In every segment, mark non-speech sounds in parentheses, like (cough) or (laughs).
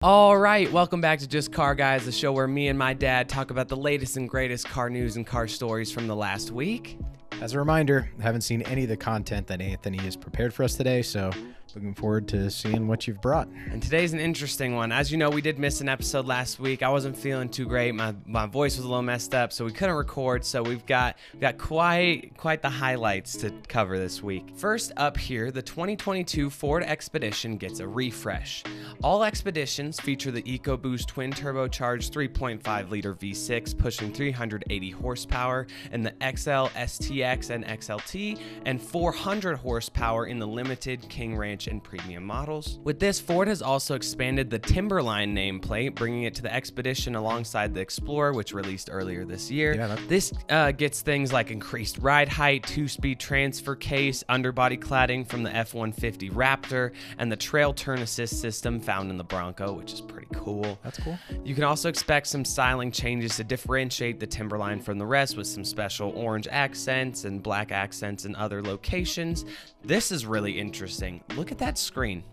All right, welcome back to Just Car Guys, the show where me and my dad talk about the latest and greatest car news and car stories from the last week. As a reminder, I haven't seen any of the content that Anthony has prepared for us today, so looking forward to seeing what you've brought. And today's an interesting one. As you know, we did miss an episode last week. I wasn't feeling too great. My, my voice was a little messed up, so we couldn't record. So we've got we've got quite quite the highlights to cover this week. First up here, the 2022 Ford Expedition gets a refresh. All Expeditions feature the EcoBoost twin turbocharged 3.5 liter V6 pushing 380 horsepower in the XL, STX, and XLT, and 400 horsepower in the limited King Ranch and premium models. With this, Ford has also expanded the Timberline nameplate, bringing it to the Expedition alongside the Explorer, which released earlier this year. Yeah, This uh, gets things like increased ride height, two-speed transfer case, underbody cladding from the F-150 Raptor, and the trail turn assist system found in the Bronco, which is pretty cool. That's cool. You can also expect some styling changes to differentiate the Timberline from the rest with some special orange accents and black accents in other locations. This is really interesting. Look at that screen.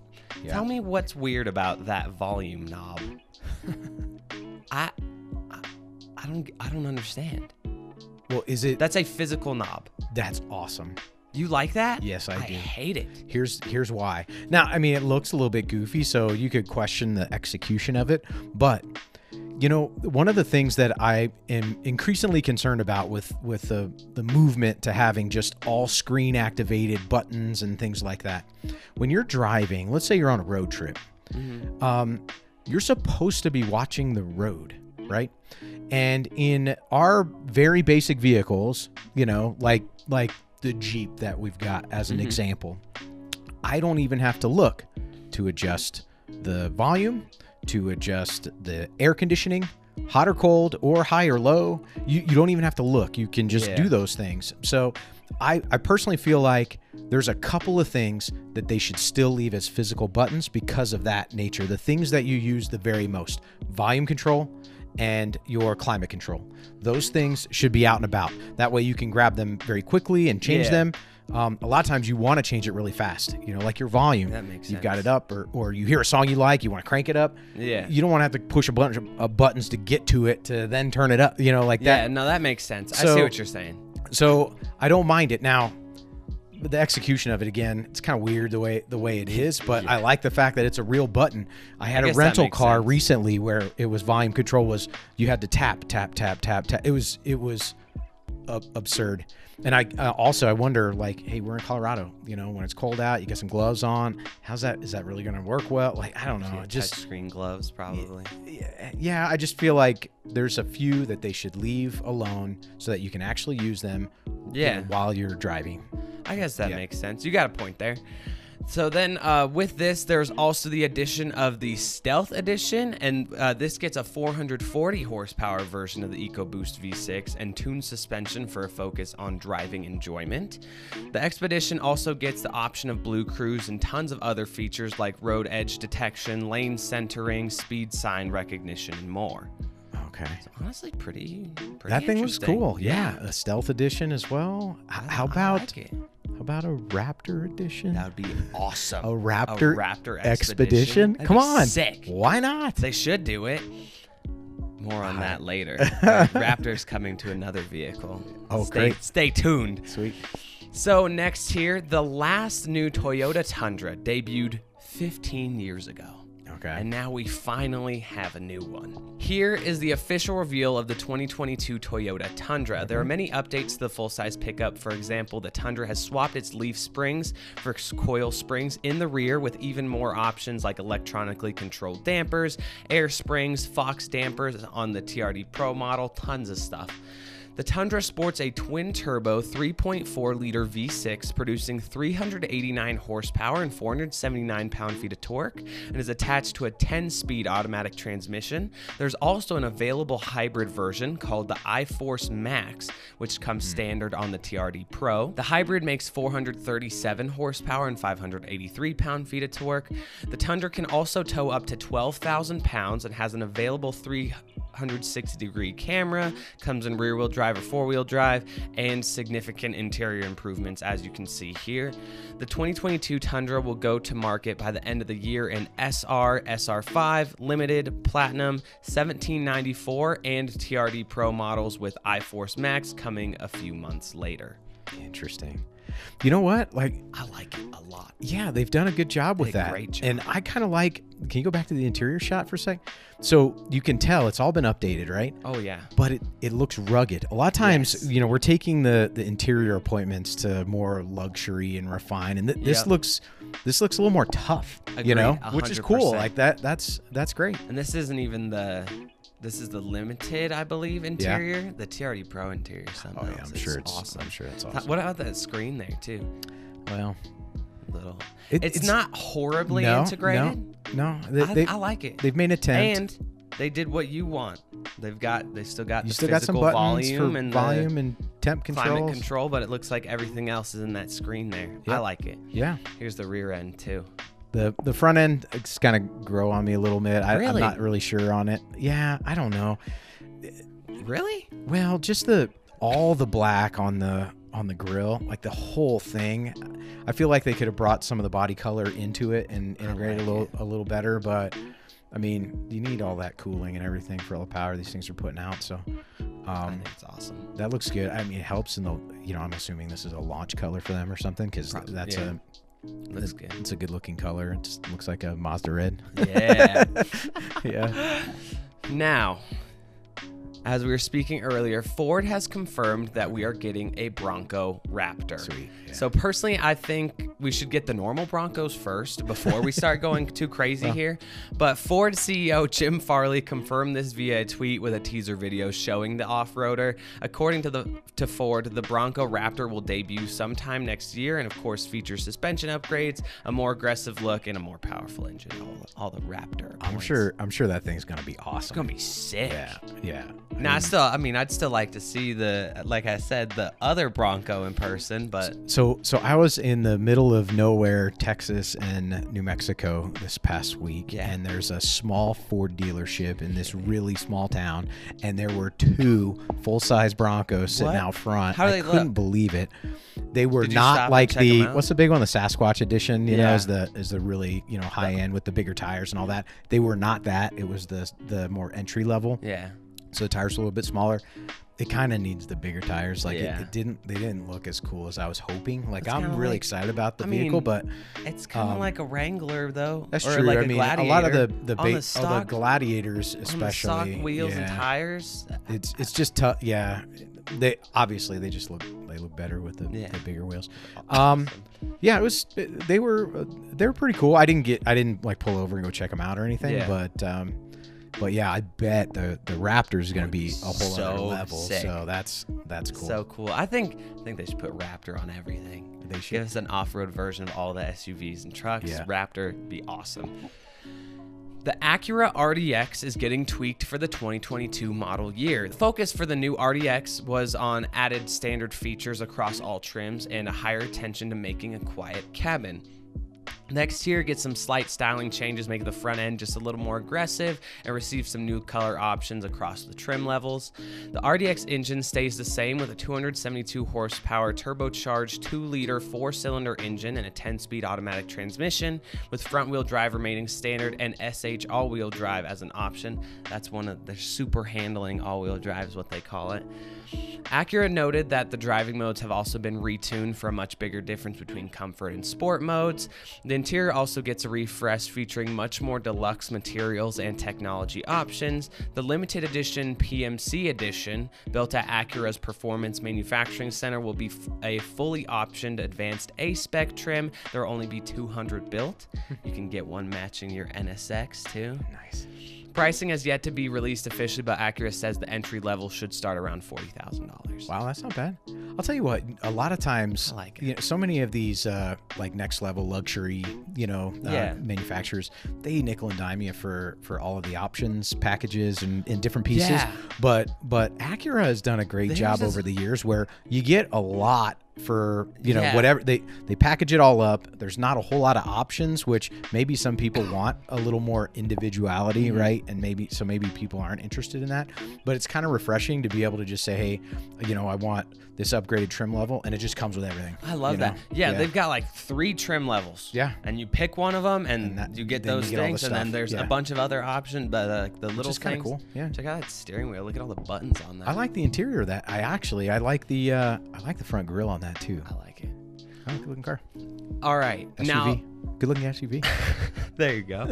Yeah. Tell me what's weird about that volume knob. (laughs) I, I I don't I don't understand. Well, is it That's a physical knob. that's awesome. You like that? Yes, I do. I do. hate it. Here's here's why. Now, I mean, it looks a little bit goofy, so you could question the execution of it, but you know, one of the things that I am increasingly concerned about with with the the movement to having just all screen activated buttons and things like that. When you're driving, let's say you're on a road trip, um, you're supposed to be watching the road, right? And in our very basic vehicles, you know, like like the Jeep that we've got as an example, I don't even have to look to adjust the volume, to adjust the air conditioning, hot or cold or high or low. You, you don't even have to look. You can just Yeah. do those things. So I, I personally feel like there's a couple of things that they should still leave as physical buttons because of that nature. The things that you use the very most volume control and your climate control. Those things should be out and about. That way you can grab them very quickly and change Yeah. them. Um, a lot of times you want to change it really fast, you know, like your volume. That makes sense. You've got it up, or, or you hear a song you like, you want to crank it up. Yeah. You don't want to have to push a bunch of uh, buttons to get to it to then turn it up, you know, like Yeah, that. Yeah. No, that makes sense. I see what you're saying. So I don't mind it now. The execution of it again, it's kind of weird the way the way it is, but I like the fact that it's a real button. I had I a rental car sense. recently where it was volume control was you had to tap tap tap tap tap. It was it was uh, absurd. And I uh, also I wonder like, hey, we're in Colorado. You know, when it's cold out, you get some gloves on. How's that? Is that really going to work well? Like, I don't know. Yeah, Just touchscreen gloves, probably. yeah, yeah, I just feel like there's a few that they should leave alone so that you can actually use them. you Yeah. know, while you're driving. I guess that Yeah. makes sense. You got a point there. So then, uh, with this, there's also the addition of the Stealth Edition, and uh, this gets a 440 horsepower version of the EcoBoost V6 and tuned suspension for a focus on driving enjoyment. The Expedition also gets the option of BlueCruise and tons of other features like road edge detection, lane centering, speed sign recognition, and more. Okay. It's honestly, pretty. pretty That thing was cool. Yeah, a stealth edition as well. How about like. How about a Raptor edition? That would be awesome. a Raptor, A Raptor expedition? That'd Come on. sick. Why not? They should do it. More on that (laughs) later. (laughs) Raptor's coming to another vehicle. Oh, stay, great. Stay tuned. Sweet. So next here, the last new Toyota Tundra debuted 15 years ago. Okay. And now we finally have a new one. Here is the official reveal of the 2022 Toyota Tundra. There are mm-hmm. many updates to the full size pickup. For example, the Tundra has swapped its leaf springs for coil springs in the rear with even more options like electronically controlled dampers, air springs, Fox dampers on the TRD Pro model, tons of stuff. The Tundra sports a twin turbo 3.4 liter V6 producing 389 horsepower and 479 pound feet of torque and is attached to a 10 speed automatic transmission. There's also an available hybrid version called the iForce Max, which comes hmm. standard on the TRD Pro. The hybrid makes 437 horsepower and 583 pound feet of torque. The Tundra can also tow up to 12,000 pounds and has an available 3 360 degree camera, comes in rear wheel drive or four wheel drive, and significant interior improvements, as you can see here. The 2022 Tundra will go to market by the end of the year in SR, SR5, Limited, Platinum, 1794, and TRD Pro models with iForce Max coming a few months later. Interesting. You know what? Like, I like it a lot. yeah, they've done a good job with that. great job. And I kind of like. Can you go back to the interior shot for a sec? So you can tell it's all been updated, right? Oh, yeah. But it, it looks rugged. A lot of times, Yes. you know, we're taking the the interior appointments to more luxury and refined, and th- this Yep. looks this looks a little more tough. Agreed, you know, a which is cool. Like that. That's that's great. And this isn't even the. This is the limited, I believe, interior. The TRD Pro interior. Something Oh yeah. I'm sure It's it's. awesome. I'm sure it's awesome. What about that screen there too? Well, Little. it- it's, not horribly no, integrated. No, no. They, I, they, I like it. they've made an attempt. and they did what you want. They've got. They still got you the still got some physical buttons volume for and volume and temp the climate control, but it looks like everything else is in that screen there. I like it. Yeah. Here's the rear end too. The the front end it's kind of grow on me a little bit. I, I'm not really sure on it. Yeah, I don't know. Really? Well, just the all the black on the on the grill, like the whole thing. I feel like they could have brought some of the body color into it and integrated like a little a little better, but I mean, you need all that cooling and everything for all the power these things are putting out. So um, it's awesome. that looks good. I mean, it helps in the you know I'm assuming this is a launch color for them or something because that's yeah. a Looks good. it's a good looking color. It just looks like a Mazda red. Yeah. (laughs) yeah. Now, as we were speaking earlier, Ford has confirmed that we are getting a Bronco Raptor. Sweet. So personally, I think we should get the normal Broncos first before we start (laughs) going too crazy here. But Ford CEO Jim Farley confirmed this via a tweet with a teaser video showing the off-roader. According to the to Ford, the Bronco Raptor will debut sometime next year, and of course feature suspension upgrades, a more aggressive look, and a more powerful engine. All, all the Raptor. I'm points. sure I'm sure that thing's gonna be awesome. it's gonna be sick. yeah. Yeah. I Now, I mean, still, I mean, I'd still like to see the, like I said, the other Bronco in person, but So so I was in the middle of nowhere, Texas and New Mexico this past week, Yeah. and there's a small Ford dealership in this really small town, and there were two full size Broncos sitting What? out front. How do I they couldn't look? believe it. They were Did you stop not like the what's the big one, the Sasquatch edition. You know, Yeah. is the is the really you know high end with the bigger tires and all that. They were not that. It was the the more entry level. yeah. So the tires were a little bit smaller. It kind of needs the bigger tires. Like Yeah. it, it didn't. They didn't look as cool as I was hoping. Like It's I'm really like- excited about the I vehicle, mean, but It's kind of Um, like a Wrangler, though. that's or true. Like I a mean, a lot of the the, ba- the oh, the stock, gladiators on the especially stock wheels and yeah. tires. It's it's just tough. Yeah, they obviously they just look they look better with the, Yeah. the bigger wheels. Um, yeah, it was they were uh, they were pretty cool. I didn't get I didn't like pull over and go check them out or anything, but um, but yeah, I bet the the Raptor is going to be a whole other level. sick. So that's that's cool. So cool. I think I think they should put Raptor on everything. They should. Give us an off-road version of all the SUVs and trucks. Yeah. Raptor be awesome. The Acura RDX is getting tweaked for the 2022 model year. The focus for the new RDX was on added standard features across all trims and a higher attention to making a quiet cabin. Next year, get some slight styling changes, make the front end just a little more aggressive, and receive some new color options across the trim levels. The RDX engine stays the same with a 272 horsepower turbocharged 2 liter 4 cylinder engine and a 10 speed automatic transmission, with front wheel drive remaining standard and SH all wheel drive as an option. That's one of the super handling all wheel drive, is what they call it. Acura noted that the driving modes have also been retuned for a much bigger difference between comfort and sport modes. The interior also gets a refresh featuring much more deluxe materials and technology options. The limited edition PMC edition, built at Acura's Performance Manufacturing Center, will be a fully optioned advanced A spec trim. There will only be 200 built. You can get one matching your NSX too. nice. Pricing has yet to be released officially, but Acura says the entry level should start around forty thousand dollars. Wow, that's not bad. I'll tell you what. A lot of times, I like it. you know, so many of these uh, like next level luxury, you know, uh, Yeah. manufacturers, they nickel and dime you for for all of the options, packages, and in different pieces. Yeah. But but Acura has done a great Theirs job is- over the years where you get a lot for you know Yeah. whatever they they package it all up there's not a whole lot of options which maybe some people want a little more individuality Mm-hmm. right and maybe so maybe people aren't interested in that but it's kind of refreshing to be able to just say hey you know i want this upgraded trim level and it just comes with everything I love you that. know? Yeah, they've got like three trim levels. Yeah. and you pick one of them, and, And that- you get then you those get all the things, and then there's a bunch of other options. But uh, the little is kinda cool. Yeah. Check out that steering wheel. Look at all the buttons on that. i like the interior of that i actually i like the uh i like the front grille on that too I like it. I like the looking car All right, suv now good looking suv (laughs) there you go.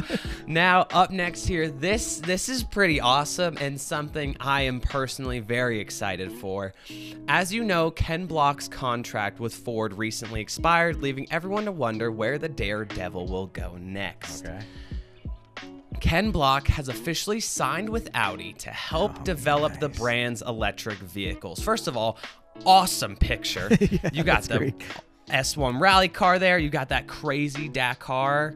now up next here, this this is pretty awesome and something I am personally very excited for. As you know, Ken Block's contract with Ford recently expired, leaving everyone to wonder where the Daredevil will go next. okay Ken Block has officially signed with Audi to help Oh, develop the brand's electric vehicles. First of all, awesome picture. (laughs) you got the great. S1 rally car there. You got that crazy Dakar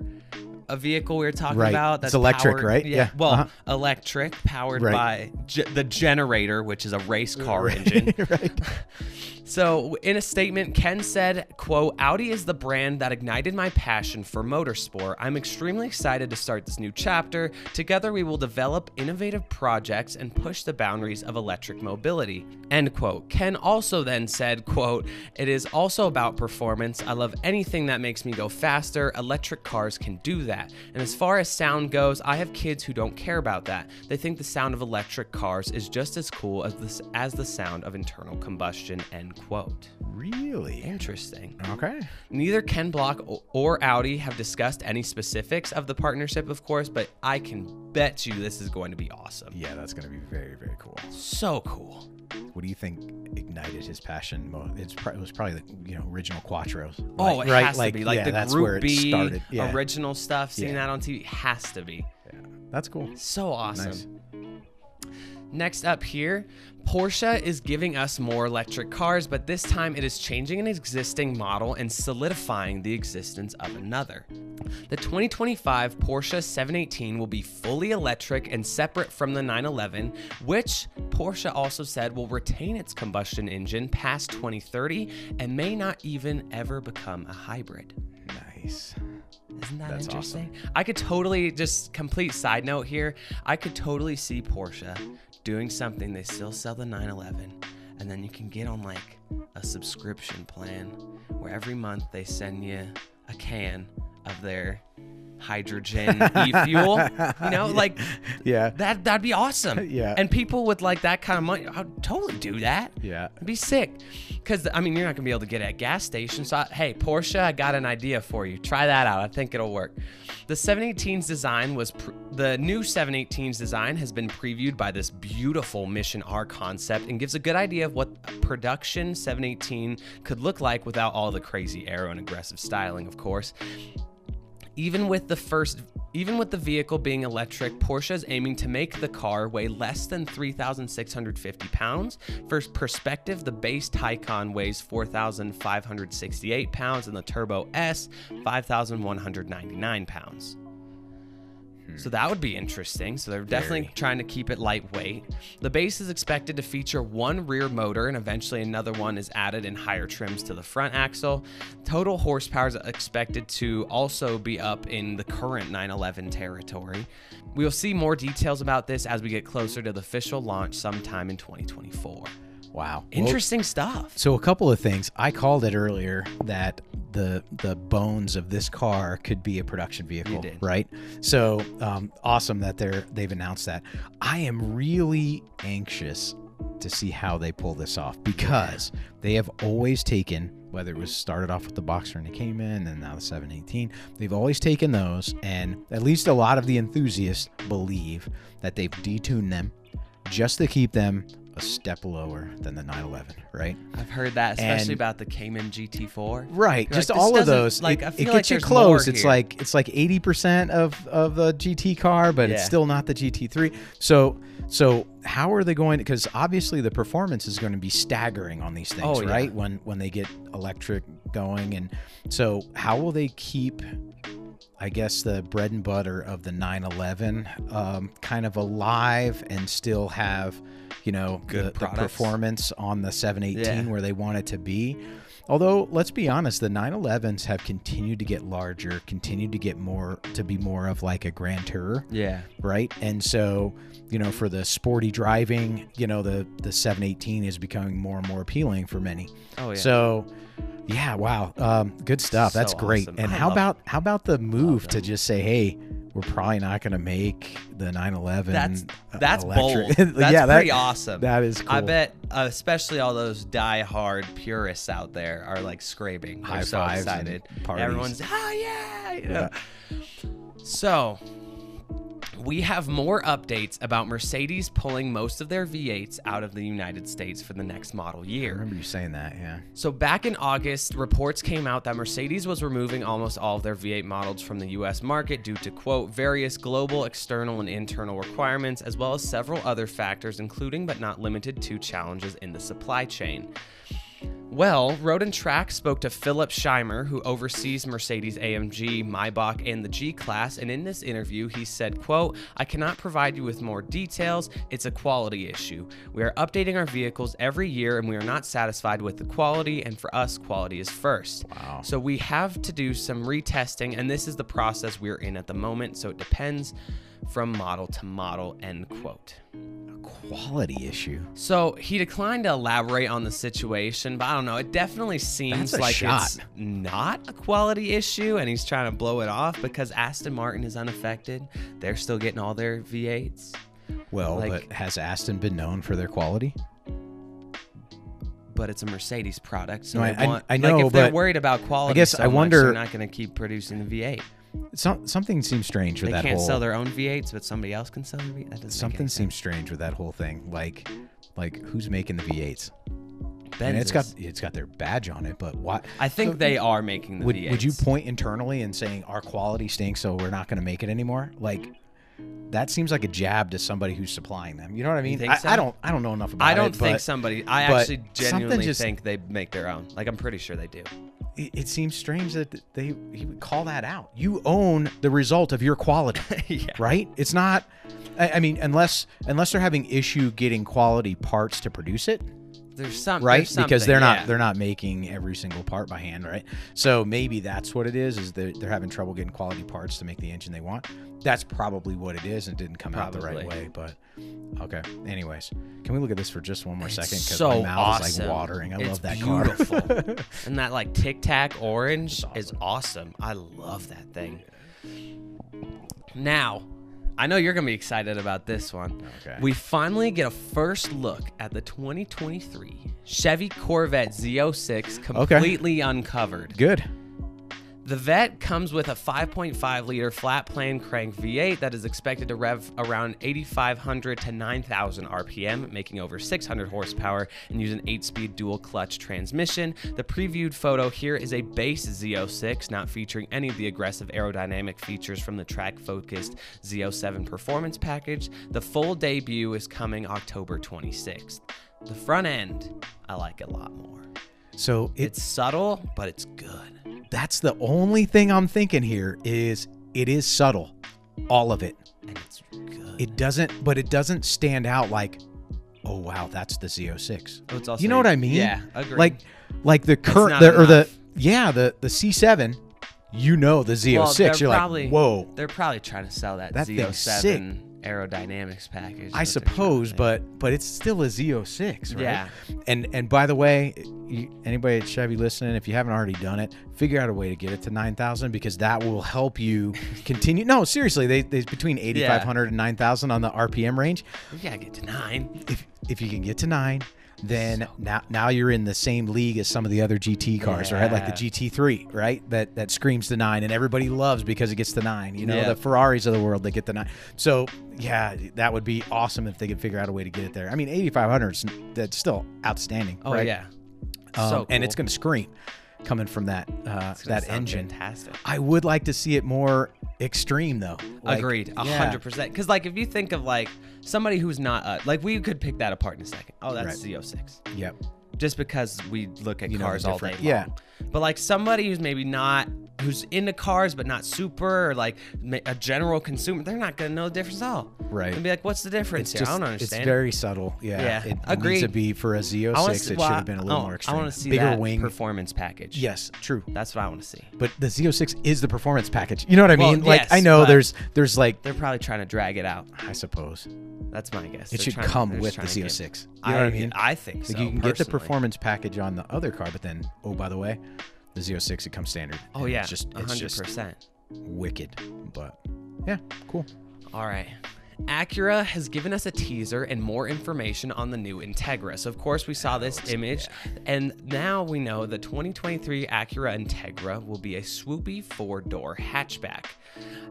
a vehicle we were talking Right. about. It's That's electric, powered- right? Yeah. Yeah. Well, Uh-huh. electric, powered Right. by ge- the generator, which is a race car engine. (laughs) right (laughs) So, in a statement, Ken said, quote, Audi is the brand that ignited my passion for motorsport. I'm extremely excited to start this new chapter. Together, we will develop innovative projects and push the boundaries of electric mobility. End quote. Ken also then said, quote, It is also about performance. I love anything that makes me go faster. Electric cars can do that. And as far as sound goes, I have kids who don't care about that. They think the sound of electric cars is just as cool as the, as the sound of internal combustion, end quote. really Interesting. okay Neither Ken Block or Audi have discussed any specifics of the partnership, of course, but I can bet you this is going to be awesome. Yeah, that's going to be very, very cool. So cool. What do you think ignited his passion? It's pro- it was probably the you know original Quattros. Oh, right? it right? has to be like yeah, the that's Group where it B started. Yeah, original stuff. Seeing Yeah. that on TV has to be yeah. that's cool. so awesome. Nice. Next up here, Porsche is giving us more electric cars, but this time it is changing an existing model and solidifying the existence of another. The 2025 Porsche 718 will be fully electric and separate from the 911, which Porsche also said will retain its combustion engine past 2030 and may not even ever become a hybrid. Nice. Isn't that That's interesting? I could totally just complete side note here. I could totally see Porsche doing something. They still sell the 911, and then you can get on like a subscription plan where every month they send you a can of their hydrogen e-fuel. You know, (laughs) like Yeah. that. That'd be awesome. (laughs) Yeah. And people with like that kind of money, I'd totally do that. Yeah. It'd be sick. Because, I mean, you're not to be able to get it at gas stations. So, I- hey, Porsche, I got an idea for you. Try that out. I think it'll work. The 718's design was, pr- the new 718's design has been previewed by this beautiful Mission R concept and gives a good idea of what production 718 could look like without all the crazy aero and aggressive styling, of course. Even with the first even with the vehicle being electric, Porsche is aiming to make the car weigh less than 3,650 pounds. For perspective, the base Taycan weighs 4,568 pounds and the Turbo S 5,199 pounds. Mm-hmm. So that would be interesting. So they're definitely Very. trying to keep it lightweight. The base is expected to feature one rear motor, and eventually another one is added in higher trims to the front axle. Total horsepower is expected to also be up in the current 911 territory. We'll see more details about this as we get closer to the official launch sometime in 2024. Wow. Well, Interesting stuff. so a couple of things. I called it earlier that the the bones of this car could be a production vehicle, right? So um, awesome that they're they've announced that. I am really anxious to see how they pull this off because they have always taken whether it was started off with the Boxster and it came in and now the 718 they've always taken those and at least a lot of the enthusiasts believe that they've detuned them just to keep them a step lower than the 911 right I've heard that, especially And- about the Cayman GT4. Right, You're just like, all of those. like, it, it gets like you close. It's here. like it's like eighty percent of of the GT car, but it's still not the GT3. So so how are they going? To because obviously the performance is going to be staggering on these things, Oh, yeah. right? When when they get electric going, and so how will they keep? I guess the bread and butter of the 911 um, kind of alive and still have, you know, Good the, the performance on the 718 Yeah. where they want it to be. Although, let's be honest, the 911s have continued to get larger, continued to get more to be more of like a grand tour, Yeah. right? And so, you know, for the sporty driving, you know, the the 718 is becoming more and more appealing for many. Oh yeah. So, yeah, wow, um, good stuff. That's great. awesome. And I how about how about the move to just say, hey, we're probably not going to make the 911. that's uh, that's electric. (laughs) bold. That's yeah, that- pretty awesome. That is cool. I bet, especially all those die-hard purists out there are like scraping. They're High so fives and excited. parties. Everyone's oh yeah. you know. So, we have more updates about Mercedes pulling most of their V8s out of the United States for the next model I year. remember you saying that. Yeah. So back in August, reports came out that Mercedes was removing almost all of their V8 models from the US market due to quote various global external and internal requirements as well as several other factors including but not limited to challenges in the supply chain. Well, Road and Track spoke to Philipp Schiemer, who oversees Mercedes AMG, Maybach, and the G Class, and in this interview, he said, quote, I cannot provide you with more details. It's a quality issue. We are updating our vehicles every year, and we are not satisfied with the quality, and for us, quality is first. Wow. So we have to do some retesting, and this is the process we're in at the moment, so it depends from model to model, end quote. Quality issue. So he declined to elaborate on the situation, but I don't know. It definitely seems like shot. it's not a quality issue, and he's trying to blow it off because Aston Martin is unaffected. They're still getting all their V8s. Well, Like- but has Aston been known for their quality? But it's a Mercedes product, so No, I- I- want, I like know, if they're worried about quality, I guess so I much, wonder- they're not going to keep producing the V8. Some, something seems strange with They that They can't whole. sell their own V8s, but somebody else can sell their V8. That doesn't something seems strange with that whole thing. Like, like who's making the V8s? sense. And it's got it's got their badge on it, but why? I think so- they are making the Would V8s. would you point internally and saying our quality stinks, so we're not going to make it anymore? Like, that seems like a jab to somebody who's supplying them. You know what I mean? I, so? I don't I don't know enough about I don't it. think but somebody. I actually genuinely just- think they make their own. Like I'm pretty sure they do. It, it seems strange that they he would call that out. You own the result of your quality. (laughs) yeah. right? It's not. I, I mean, unless unless they're having issue getting quality parts to produce it, There's some right? there's Because they're yeah. not they're not making every single part by hand, right? So maybe that's what it is. Is they're, they're having trouble getting quality parts to make the engine they want. That's probably what it is, and it didn't come out the right way. But okay. Anyways, can we look at this for just one more It's second? so my mouth is like watering. I It's love that beautiful. car. (laughs) and that like Tic Tac orange It's is awesome. I love that thing. Now, I know you're gonna be excited about this one. Okay. We finally get a first look at the 2023 Chevy Corvette Z06 completely uncovered. Good. The Vet comes with a 5.5 liter flat plane crank V8 that is expected to rev around 8,500 to 9,000 RPM, making over 600 horsepower, and use an 8 speed dual clutch transmission. The previewed photo here is a base Z06, not featuring any of the aggressive aerodynamic features from the track focused Z07 performance package. The full debut is coming October 26th. The front end, I like a lot more. So it's It's subtle, but it's good. That's the only thing I'm thinking here is it is subtle, all of it. And it's good. It doesn't, but it doesn't stand out like, oh wow, that's the Z06. Oh, it's also You know what I mean? Yeah, agree. Like, like the current the, or the yeah the the C7. You know the Z06. Well, oh You're probably- like, whoa. they're probably trying to sell that, That thing's Z07 aerodynamics package. I suppose, but but it's still a Z06, right? Yeah. And and by the way, you, anybody at Chevy listening, if you haven't already done it, figure out a way to get it to 9,000 because that will help you (laughs) continue. No, seriously, they they between 8,500 and 9,000 on the RPM range. We gotta get to nine. If if you can get to nine, then now now you're in the same league as some of the other GT cars, right? Like the GT3, right? That that screams to nine, and everybody loves because it gets to nine. You know, Yeah. the Ferraris of the world they get to nine. So yeah, that would be awesome if they could figure out a way to get it there. I mean, 8,500 that's still outstanding. Oh right? yeah. Um, so and it's going to scream coming from that uh, that engine. Fantastic. I would like to see it more extreme though. Like, Agreed, a yeah. hundred percent. Because like, if you think of like somebody who's not uh, like, we could pick that apart in a second. Oh, that's Right. Z06. Yep. just because we look at You know, cars all day long. yeah. But like somebody who's maybe not who's into cars but not super or like a general consumer, they're not gonna know the difference at all. Right. And be like, what's the difference It's here? just, I don't understand. it's very subtle. Yeah. Yeah, It, it needs to be for a oh I Z06. wanna it should well, have been a little oh, more I want to see Bigger that wing. performance package. yes, true. That's what I want to see. But the Z06 is the performance package. You know what I Well, mean? like yes, I know there's there's like They're probably trying to drag it out. I suppose That's my guess. it They're should trying- come with the trying to get- Z06. You know what I mean? I think so. Like you can get the performance package on the other car, but then oh by the way, the Z06 it comes standard. Oh yeah, it's just hundred percent. wicked. But yeah, cool. All right. Acura has given us a teaser and more information on the new Integra. So, of course, we saw this image, and now we know the 2023 Acura Integra will be a swoopy four door hatchback.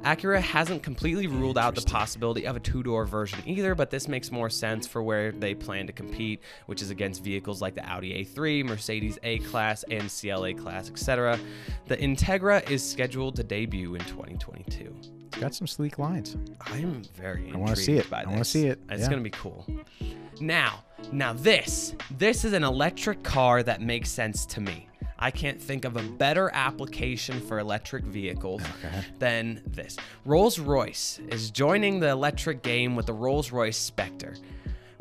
Acura hasn't completely ruled out the possibility of a two door version either, but this makes more sense for where they plan to compete, which is against vehicles like the Audi A3, Mercedes A Class, and CLA Class, etc. The Integra is scheduled to debut in 2022. Got some sleek lines. I'm very I wanna see it. by I wanna see it. It's Yeah. gonna be cool. Now, now this, this is an electric car that makes sense to me. I can't think of a better application for electric vehicles Okay. than this. Rolls-Royce is joining the electric game with the Rolls-Royce Spectre.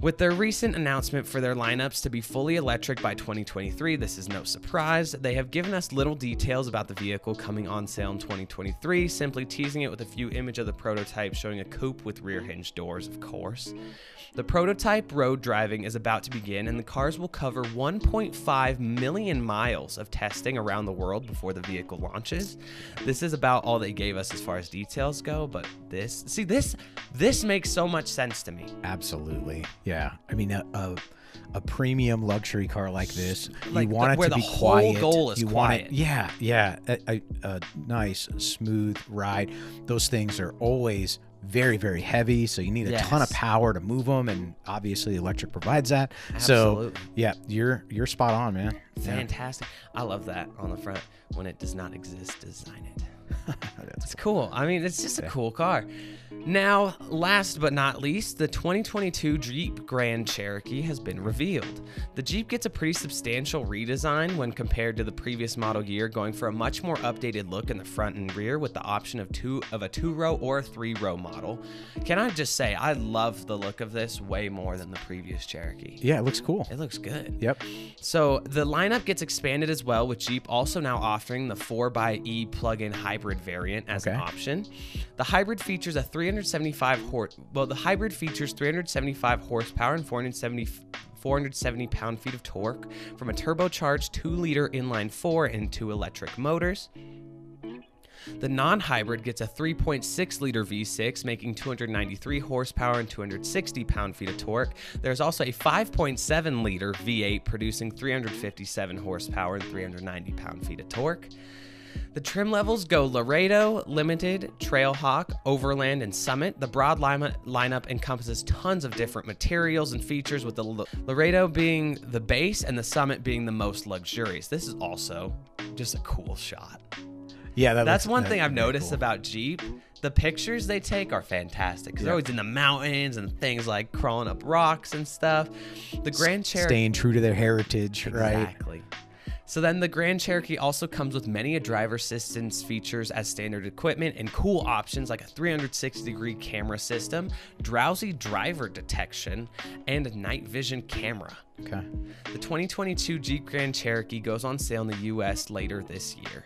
With their recent announcement for their lineups to be fully electric by 2023, this is no surprise. They have given us little details about the vehicle coming on sale in 2023, simply teasing it with a few image of the prototype showing a coupe with rear hinge doors, of course. The prototype road driving is about to begin, and the cars will cover 1.5 million miles of testing around the world before the vehicle launches. This is about all they gave us as far as details go, but this, see, this, this makes so much sense to me. Absolutely. Yeah. I mean, a, a, a premium luxury car like this, Like you the- want it where to the be whole quiet. goal is you want it, yeah, yeah. A, a, nice, smooth ride. Those things are always very, very heavy. So you need a ton of power to move them, and obviously, electric provides that. Absolutely. So yeah, you're you're spot on, man. Yeah. Fantastic. I love that on the front. When it does not exist, design it. (laughs) It's cool. I mean, it's just a cool car. Now, last but not least, the 2022 Jeep Grand Cherokee has been revealed. The Jeep gets a pretty substantial redesign when compared to the previous model year, going for a much more updated look in the front and rear with the option of two of a two-row or a three-row model. Can I just say I love the look of this way more than the previous Cherokee. yeah, it looks cool. It looks good. Yep. So the lineup gets expanded as well, with Jeep also now offering the 4xE plug-in hybrid variant as an Okay. option. The hybrid features a 375 horse. Well, the hybrid features 375 horsepower and 470. 470 pound feet of torque from a turbocharged 2 liter inline 4 and two electric motors. The non hybrid gets a 3.6 liter V6, making 293 horsepower and 260 pound feet of torque. There's also a 5.7 liter V8, producing 357 horsepower and 390 pound feet of torque. The trim levels go Laredo, Limited, Trailhawk, Overland, and Summit. The broad line- lineup encompasses tons of different materials and features, with the L- Laredo being the base and the Summit being the most luxurious. This is also just a cool shot. Yeah, that That's looks- one that- thing I've noticed cool. about Jeep. The pictures they take are fantastic because they're always in the mountains and things like crawling up rocks and stuff. The Grand Cherokee. staying true to their heritage, right? Exactly. So then the Grand Cherokee also comes with many a driver assistance features as standard equipment and cool options like a 360 degree camera system, drowsy driver detection, and a night vision camera. Okay. The 2022 Jeep Grand Cherokee goes on sale in the US later this year.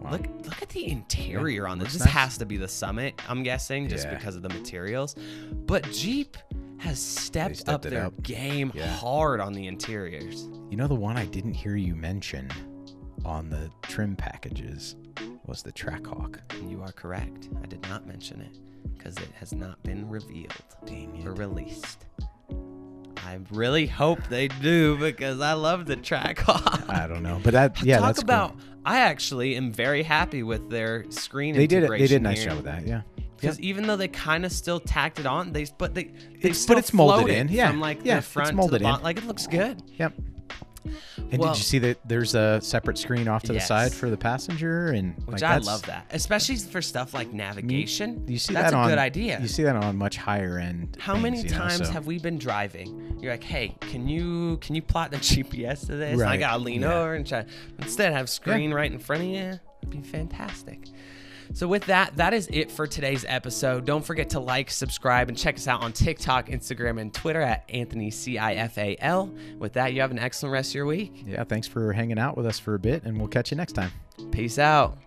Wow. Look look at the interior on this. This nice. has to be the Summit, I'm guessing, just Yeah. because of the materials. But Jeep has stepped, stepped up their up. game Yeah. hard on the interiors. You know the one I didn't hear you mention on the trim packages was the Trackhawk. You are correct. I did not mention it because it has not been revealed or released. I really hope they do because I love the Trackhawk. I don't know, but that yeah, Talk that's cool. about. I actually am very happy with their screen. They did it. They did a nice here. job with that. Yeah. Because even though they kind of still tacked it on, they but they they It's- but it's molded in. Yeah. from like Yeah, the it's front to molded the in. Like it looks good. Yep. And Well- did you see that there's a separate screen off to the Yes. side for the passenger? And Which like, I love that, especially for stuff like mm-hmm. navigation. You see That's that a good idea. You see that on much higher end. How things, many you know, times so- have we been driving? You're like, hey, can you can you plot the (laughs) GPS to this? And I gotta lean yeah. over and try. Instead, have screen right in front of you. It'd be fantastic. So with that, that is it for today's episode. Don't forget to like, subscribe, and check us out on TikTok, Instagram, and Twitter at Anthony CIFAL. With that, you have an excellent rest of your week. Yeah, thanks for hanging out with us for a bit, and we'll catch you next time. Peace out.